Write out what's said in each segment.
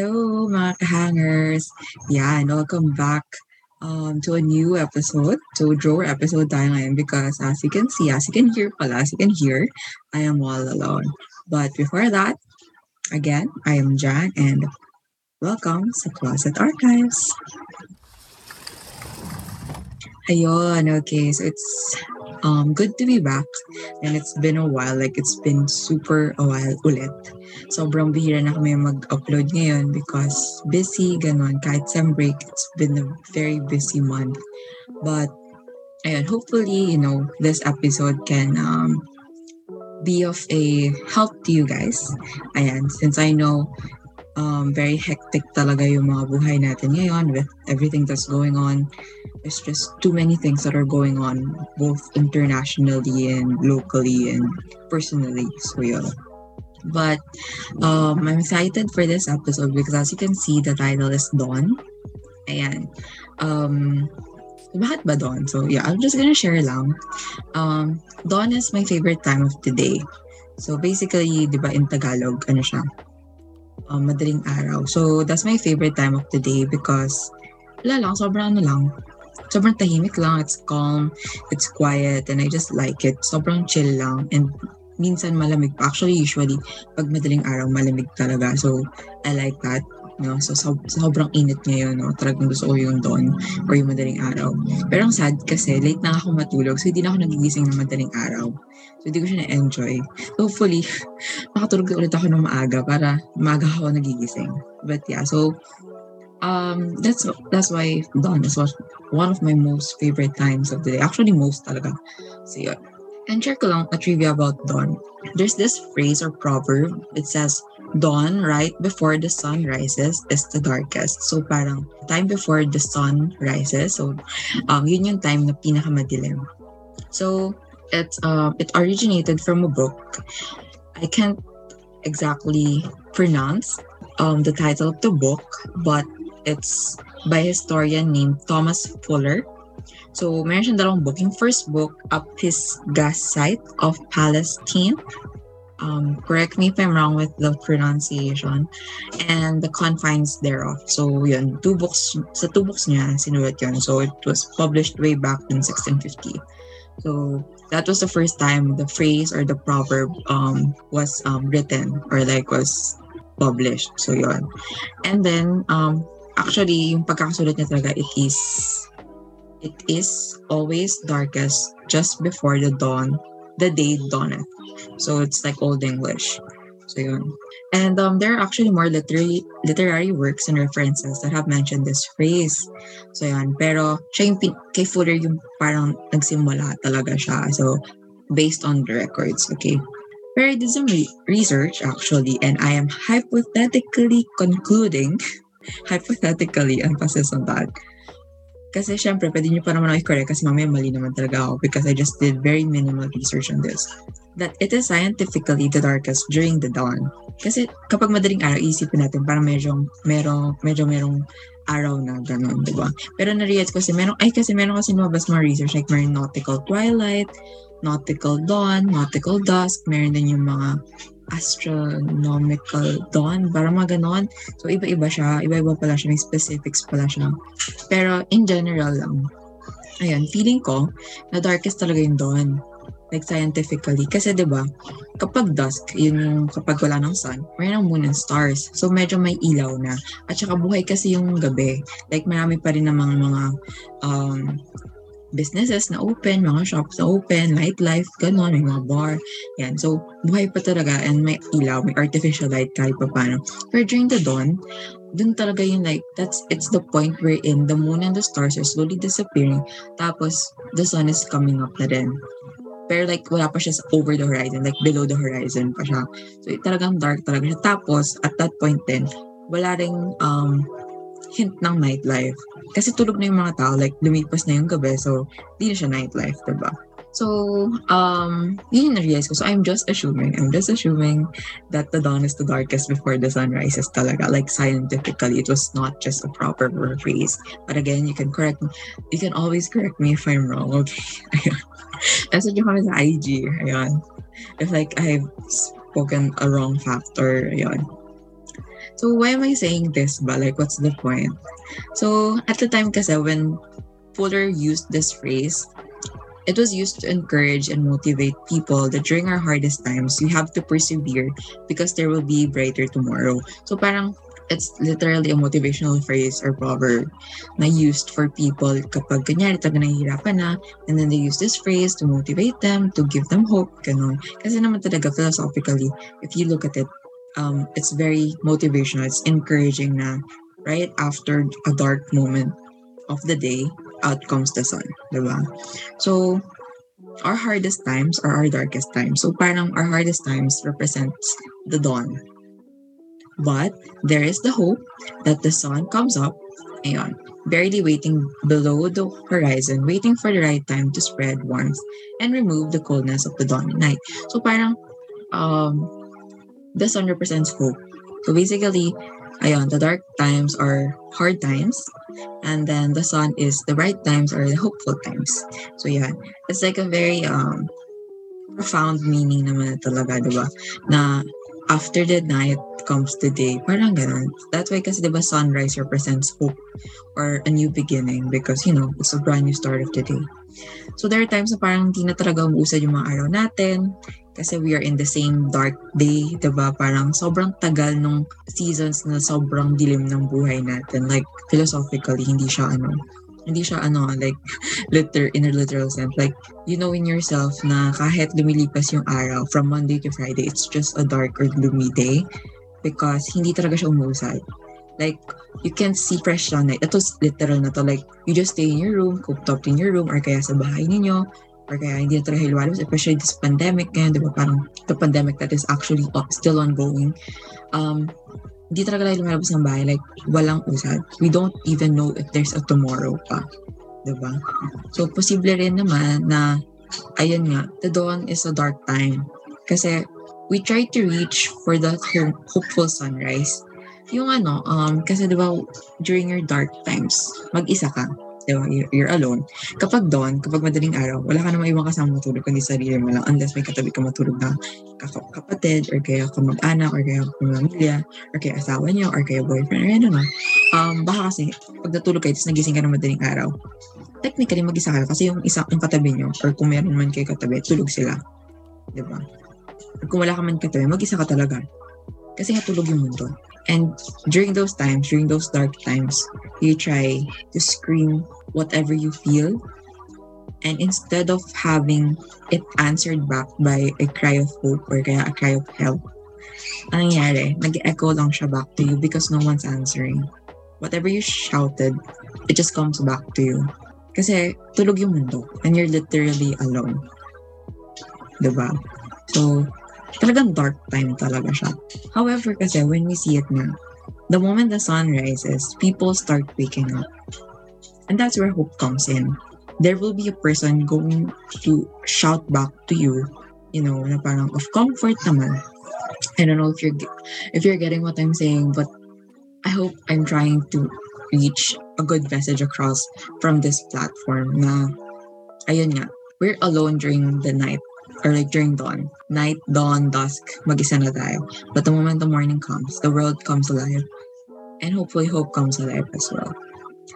Hello mga kahangers! Yan, welcome back um, to a new episode. So, drawer episode ngayon because as you can see, as you can hear pala, as you can hear, I am all alone. But before that, again, I am Jan and welcome sa Closet Archives. Ayun, okay. So it's um, good to be back. And it's been a while. Like, it's been super a while ulit. Sobrang bihira na kami mag-upload ngayon because busy, ganun. Kahit sem break, it's been a very busy month. But, ayun, hopefully, you know, this episode can um, be of a help to you guys. Ayan, since I know um, very hectic talaga yung mga buhay natin ngayon with everything that's going on. There's just too many things that are going on, both internationally and locally and personally. So, yeah. But um, I'm excited for this episode because as you can see, the title is Dawn. Ayan. Um, ba dawn? So, yeah, I'm just gonna share lang. Um, dawn is my favorite time of the day. So, basically, di ba, in Tagalog, ano siya? um, madaling araw. So, that's my favorite time of the day because wala lang, sobrang ano lang. Sobrang tahimik lang. It's calm. It's quiet. And I just like it. Sobrang chill lang. And minsan malamig pa. Actually, usually, pag madaling araw, malamig talaga. So, I like that. No? So, so, sobrang init ngayon. No? Talagang gusto ko yung dawn or yung madaling araw. Pero ang sad kasi, late na ako matulog. So, hindi na ako nagigising ng madaling araw. So, hindi ko siya na-enjoy. Hopefully, makatulog ulit ako ng maaga para maaga ako nagigising. But yeah, so, um, that's that's why dawn is one of my most favorite times of the day. Actually, most talaga. So, yun. And check lang a trivia about dawn. There's this phrase or proverb. It says, dawn right before the sun rises is the darkest. So parang time before the sun rises. So um, yun yung time na pinakamadilim. So it's um, it originated from a book. I can't exactly pronounce um, the title of the book, but it's by a historian named Thomas Fuller. So, meron siyang dalawang book. Yung first book, Up His Gas Site of Palestine. Um, correct me if I'm wrong with the pronunciation. And the confines thereof. So, yun. Two books, sa two books niya, sinulat yun. So, it was published way back in 1650. So, that was the first time the phrase or the proverb um, was um, written or like was published. So, yun. And then, um, actually, yung pagkakasulat niya talaga, it is it is always darkest just before the dawn, the day dawneth. So it's like Old English. So yun. And um, there are actually more literary literary works and references that have mentioned this phrase. So yan. Pero siya yung kay Fuller yung parang nagsimula talaga siya. So based on the records, okay? Pero I did some re- research actually and I am hypothetically concluding, hypothetically, emphasis on that, kasi syempre, pwede nyo pa naman ako i-correct kasi mamaya mali naman talaga ako because I just did very minimal research on this. That it is scientifically the darkest during the dawn. Kasi kapag madaling araw, isipin natin parang medyo, merong, medyo merong araw na gano'n, di ba? Pero na-realize ko kasi merong, ay kasi meron kasi lumabas mga research like may nautical twilight, nautical dawn, nautical dusk, meron din yung mga astronomical dawn, parang mga ganon. So, iba-iba siya. Iba-iba pala siya. May specifics pala siya. Pero, in general lang, ayun, feeling ko, na darkest talaga yung dawn. Like, scientifically. Kasi, di ba kapag dusk, yun yung kapag wala ng sun, mayroon ng moon and stars. So, medyo may ilaw na. At saka, buhay kasi yung gabi. Like, marami pa rin namang mga um, businesses na open, mga shops na open, nightlife, gano'n, may mga bar. Yan. So, buhay pa talaga and may ilaw, may artificial light kahit pa paano. Pero during the dawn, dun talaga yung like, that's, it's the point wherein the moon and the stars are slowly disappearing. Tapos, the sun is coming up na din. Pero like, wala pa siya sa over the horizon, like below the horizon pa siya. So, talagang dark talaga siya. Tapos, at that point din, wala ring um, hint ng nightlife. Kasi tulog na yung mga tao, like lumipas na yung gabi, so di na siya nightlife, diba? So, um, yun yung na-realize ko. So, I'm just assuming, I'm just assuming that the dawn is the darkest before the sun rises talaga. Like, scientifically, it was not just a proper phrase. But again, you can correct me. You can always correct me if I'm wrong, okay? Ayun. Message nyo kami sa IG. Ayun. If like, I've spoken a wrong fact or, ayun. So why am I saying this ba? Like what's the point? So at the time kasi when Fuller used this phrase, it was used to encourage and motivate people that during our hardest times, we have to persevere because there will be brighter tomorrow. So parang it's literally a motivational phrase or proverb na used for people kapag kanyari talaga nahihirapan na and then they use this phrase to motivate them, to give them hope, ganun. Kasi naman talaga philosophically, if you look at it, um, it's very motivational. It's encouraging na right after a dark moment of the day, out comes the sun. Diba? So, our hardest times are our darkest times. So parang our hardest times represents the dawn. But there is the hope that the sun comes up, ayon, barely waiting below the horizon, waiting for the right time to spread warmth and remove the coldness of the dawning night. So parang um, sun represents hope. So basically, ayon, the dark times are hard times, and then the sun is the bright times or the hopeful times. So yeah, it's like a very um, profound meaning naman talaga, diba? Na after the night comes the day. Parang ganun. That's why kasi diba sunrise represents hope or a new beginning because, you know, it's a brand new start of the day. So there are times na parang hindi na talaga umuusad yung mga araw natin kasi we are in the same dark day, diba? Parang sobrang tagal nung seasons na sobrang dilim ng buhay natin. Like, philosophically, hindi siya ano, hindi siya ano, like, liter, in a literal sense. Like, you know in yourself na kahit lumilipas yung araw from Monday to Friday, it's just a dark or gloomy day because hindi talaga siya umuusad. Like, you can't see fresh sunlight. Ito literal na to. Like, you just stay in your room, cooped up in your room, or kaya sa bahay ninyo, or kaya hindi na talaga lumalabas, especially this pandemic ngayon, di ba? Parang the pandemic that is actually still ongoing. Um, hindi talaga tayo lumalabas ng bahay. Like, walang usad. We don't even know if there's a tomorrow pa. Diba? So, posible rin naman na, ayun nga, the dawn is a dark time. Kasi, we try to reach for the hopeful sunrise. Yung ano, um, kasi diba, during your dark times, mag-isa ka. Diba? You're, you're alone. Kapag dawn, kapag madaling araw, wala ka namang ibang kasama matulog kundi sarili mo lang unless may katabi ka matulog na kapatid or kaya kamag-anak or kaya pamilya or kaya asawa niya or kaya boyfriend or ano na. Um, baka kasi pag natulog kayo tapos nagising ka ng madaling araw, technically mag-isa kayo kasi yung isa yung katabi niyo or kung meron man kayo katabi, tulog sila. Diba? Or kung wala ka man katabi, mag-isa ka talaga. Kasi nga tulog yung mundo. And during those times, during those dark times, you try to scream whatever you feel. And instead of having it answered back by a cry of hope or kaya a cry of help, ang nangyari, nag-echo lang siya back to you because no one's answering. Whatever you shouted, it just comes back to you. Kasi tulog yung mundo and you're literally alone. Diba? So, talagang dark time talaga siya. However, kasi when we see it na, the moment the sun rises, people start waking up. And that's where hope comes in. There will be a person going to shout back to you, you know, na parang of comfort naman. I don't know if you're if you're getting what I'm saying, but I hope I'm trying to reach a good message across from this platform na ayun nga, we're alone during the night or like during dawn. Night, dawn, dusk, mag-isa na tayo. But the moment the morning comes, the world comes alive. And hopefully hope comes alive as well.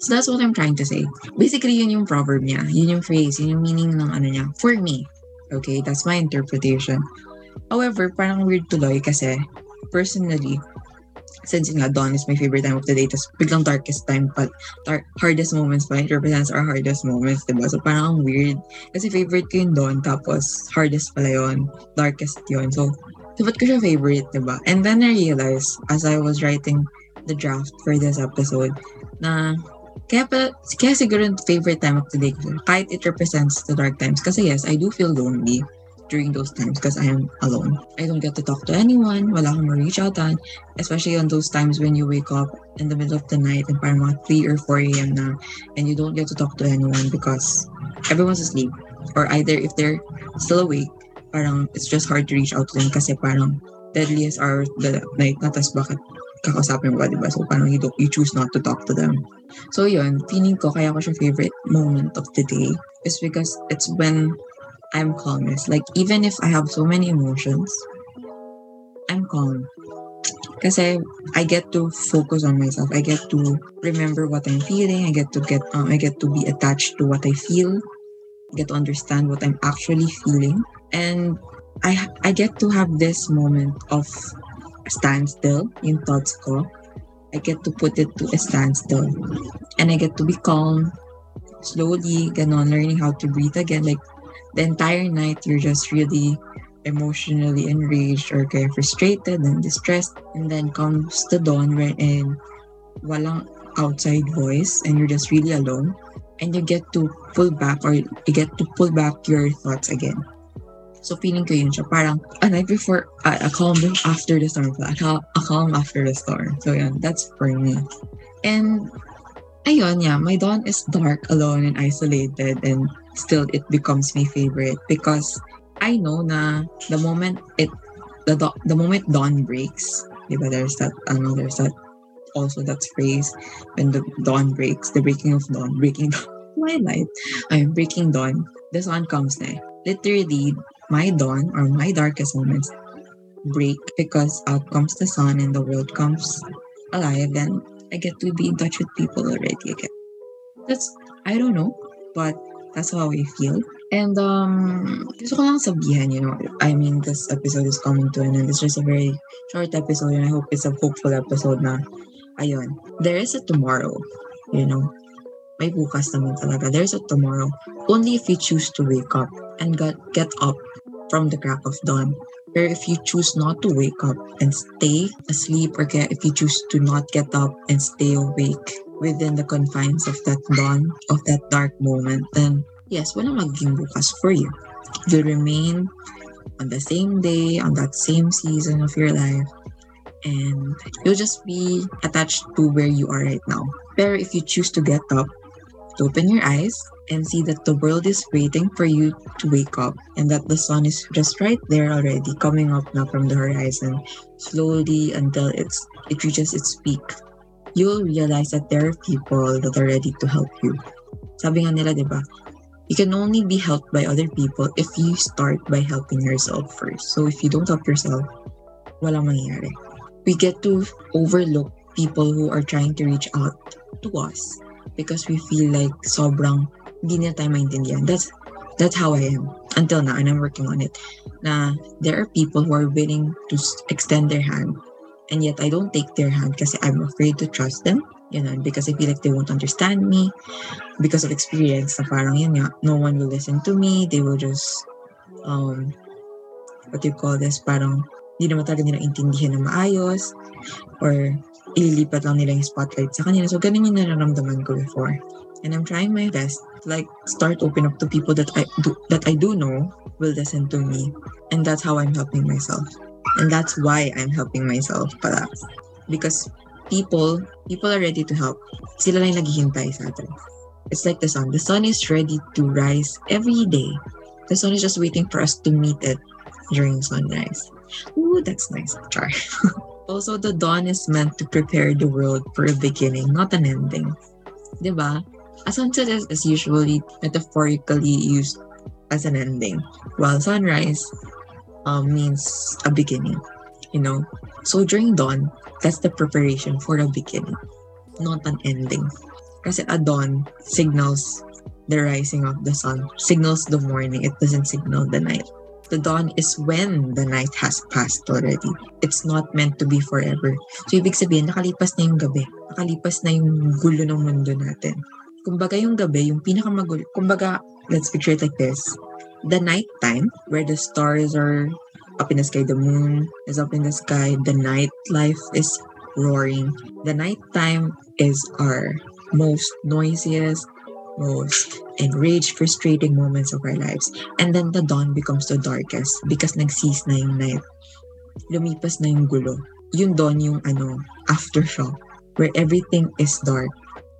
So that's what I'm trying to say. Basically, yun yung proverb niya. Yun yung phrase, yun yung meaning ng ano niya. For me. Okay, that's my interpretation. However, parang weird tuloy kasi personally, since nga dawn is my favorite time of the day, tapos biglang darkest time pa, dark, hardest moments pa, it represents our hardest moments, diba? So parang weird. Kasi favorite ko yung dawn, tapos hardest pala yun, darkest yun. So, so ba't ko siya favorite, diba? And then I realized, as I was writing the draft for this episode, na kaya, pa, kaya siguro favorite time of the day ko, kahit it represents the dark times. Kasi yes, I do feel lonely during those times because I am alone. I don't get to talk to anyone, wala akong ma-reach out on, especially on those times when you wake up in the middle of the night and parang mga 3 or 4 a.m. na and you don't get to talk to anyone because everyone's asleep. Or either if they're still awake, parang it's just hard to reach out to them kasi parang deadliest hour of the night na tas bakit kakausapin mo ba, diba? So, parang you, you choose not to talk to them. So, yun, feeling ko, kaya ko siya favorite moment of the day is because it's when I'm calmest. Like, even if I have so many emotions, I'm calm. Kasi I get to focus on myself. I get to remember what I'm feeling. I get to get um, I get to be attached to what I feel. I get to understand what I'm actually feeling. And I I get to have this moment of standstill in thoughts ko. I get to put it to a standstill. And I get to be calm, slowly, ganon, learning how to breathe again. Like, the entire night, you're just really emotionally enraged or kaya frustrated and distressed. And then comes the dawn wherein walang outside voice and you're just really alone. And you get to pull back or you get to pull back your thoughts again. So feeling ko yun siya. Parang a night before, a calm after the storm. A, cal- a calm after the storm. So yun, that's for me. And ayun, yeah, my dawn is dark, alone, and isolated. And still, it becomes my favorite because I know na the moment it, the, do- the moment dawn breaks, diba, there's that, ano, there's that, also that phrase, when the dawn breaks, the breaking of dawn, breaking dawn, twilight, I'm breaking dawn, the sun comes na. Literally, my dawn or my darkest moments break because out comes the sun and the world comes alive and I get to be in touch with people already again. That's I don't know, but that's how I feel. And um gusto ko lang sabihan, you know, I mean this episode is coming to an end. It's just a very short episode and I hope it's a hopeful episode na ayun. There is a tomorrow, you know. May bukas naman talaga. There's a tomorrow. Only if you choose to wake up and get, get up from the crack of dawn. Or if you choose not to wake up and stay asleep, or kaya if you choose to not get up and stay awake within the confines of that dawn, of that dark moment, then yes, wala magiging bukas for you. You'll remain on the same day, on that same season of your life, and you'll just be attached to where you are right now. Pero if you choose to get up, to open your eyes, and see that the world is waiting for you to wake up and that the sun is just right there already coming up now from the horizon slowly until it's it reaches its peak you'll realize that there are people that are ready to help you. Sabi nga nila diba? You can only be helped by other people if you start by helping yourself first. So if you don't help yourself walang mangyayari. We get to overlook people who are trying to reach out to us because we feel like sobrang hindi tayo maintindihan. That's that's how I am. Until now and I'm working on it. Na there are people who are willing to extend their hand and yet I don't take their hand kasi I'm afraid to trust them. Ganun, because I feel like they won't understand me because of experience na parang yun nga, no one will listen to me. They will just, um, what do you call this, parang hindi naman talaga nila intindihan na maayos or ililipat lang nila yung spotlight sa kanila. So, ganun yung nararamdaman ko before. And I'm trying my best to like start open up to people that I do that I do know will listen to me. And that's how I'm helping myself. And that's why I'm helping myself pala. Because people, people are ready to help. Sila lang naghihintay sa atin. It's like the sun. The sun is ready to rise every day. The sun is just waiting for us to meet it during sunrise. Ooh, that's nice. Char. also, the dawn is meant to prepare the world for a beginning, not an ending. Diba? A sunset is, is usually metaphorically used as an ending, while sunrise um, means a beginning, you know? So during dawn, that's the preparation for a beginning, not an ending. Kasi a dawn signals the rising of the sun, signals the morning, it doesn't signal the night. The dawn is when the night has passed already. It's not meant to be forever. So, ibig sabihin, nakalipas na yung gabi. Nakalipas na yung gulo ng mundo natin. Kumbaga yung gabi, yung pinakamagulo. Kumbaga, let's picture it like this. The night time, where the stars are up in the sky, the moon is up in the sky, the night life is roaring. The night time is our most noisiest, most enraged, frustrating moments of our lives. And then the dawn becomes the darkest because nagsis na yung night. Lumipas na yung gulo. Yung dawn yung ano, aftershock, where everything is dark.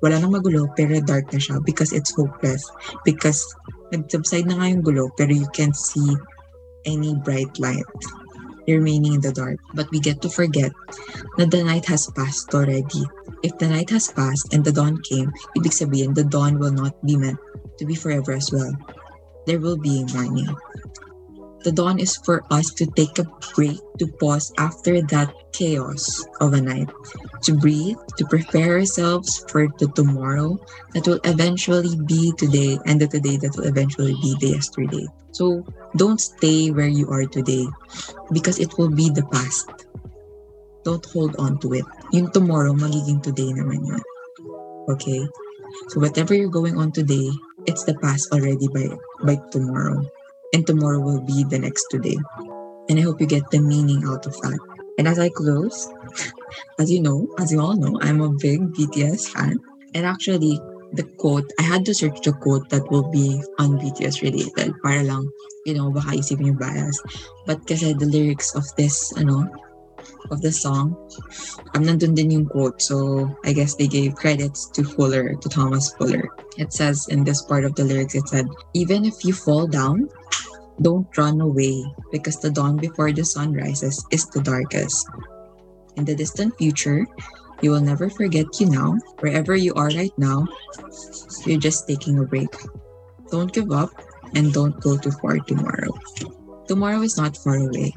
Wala nang magulo, pero dark na siya because it's hopeless. Because nag-subside na nga yung gulo, pero you can't see any bright light remaining in the dark. But we get to forget that the night has passed already. If the night has passed and the dawn came, ibig sabihin, the dawn will not be meant to be forever as well. There will be a morning. The dawn is for us to take a break, to pause after that chaos of a night, to breathe, to prepare ourselves for the tomorrow that will eventually be today and the today that will eventually be the yesterday. So don't stay where you are today because it will be the past. Don't hold on to it. Yung tomorrow, magiging today naman yun. Okay? So whatever you're going on today, it's the past already by by tomorrow. And tomorrow will be the next today. And I hope you get the meaning out of that. And as I close, as you know, as you all know, I'm a big BTS fan. And actually, the quote, I had to search the quote that will be on BTS related para lang, you know, baka isipin yung bias. But kasi the lyrics of this, ano, of the song, um, nandun din yung quote. So I guess they gave credits to Fuller, to Thomas Fuller. It says in this part of the lyrics, it said, even if you fall down, don't run away because the dawn before the sun rises is the darkest. In the distant future, you will never forget you now. Wherever you are right now, you're just taking a break. Don't give up and don't go too far tomorrow. Tomorrow is not far away.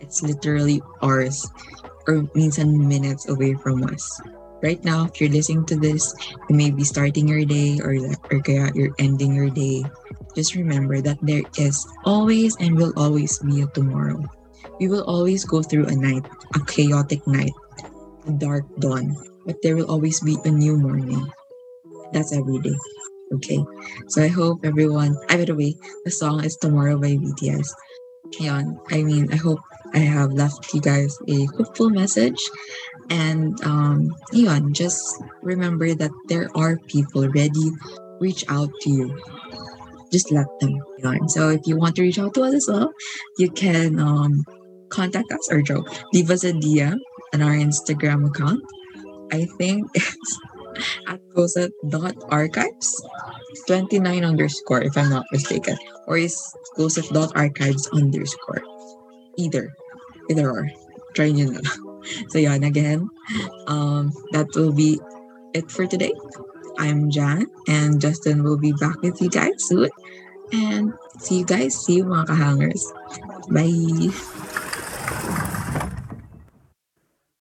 It's literally hours or minsan minutes away from us. Right now, if you're listening to this, you may be starting your day or, or you're ending your day. Just remember that there is always and will always be a tomorrow. We will always go through a night, a chaotic night, a dark dawn, but there will always be a new morning. That's every day. Okay. So I hope everyone, I by the way, the song is Tomorrow by BTS. Yon, I mean, I hope I have left you guys a hopeful message. And um, just remember that there are people ready. Reach out to you. Just let them. Yon. So if you want to reach out to us as well, you can um, contact us or joke. Leave us a DM on our Instagram account. I think it's at archives 29 underscore if I'm not mistaken. Or is archives underscore. Either. Either or. Try nyo na So yan, again, um, that will be it for today. I'm Jan and Justin will be back with you guys soon. And see you guys. See you mga kahangers. Bye!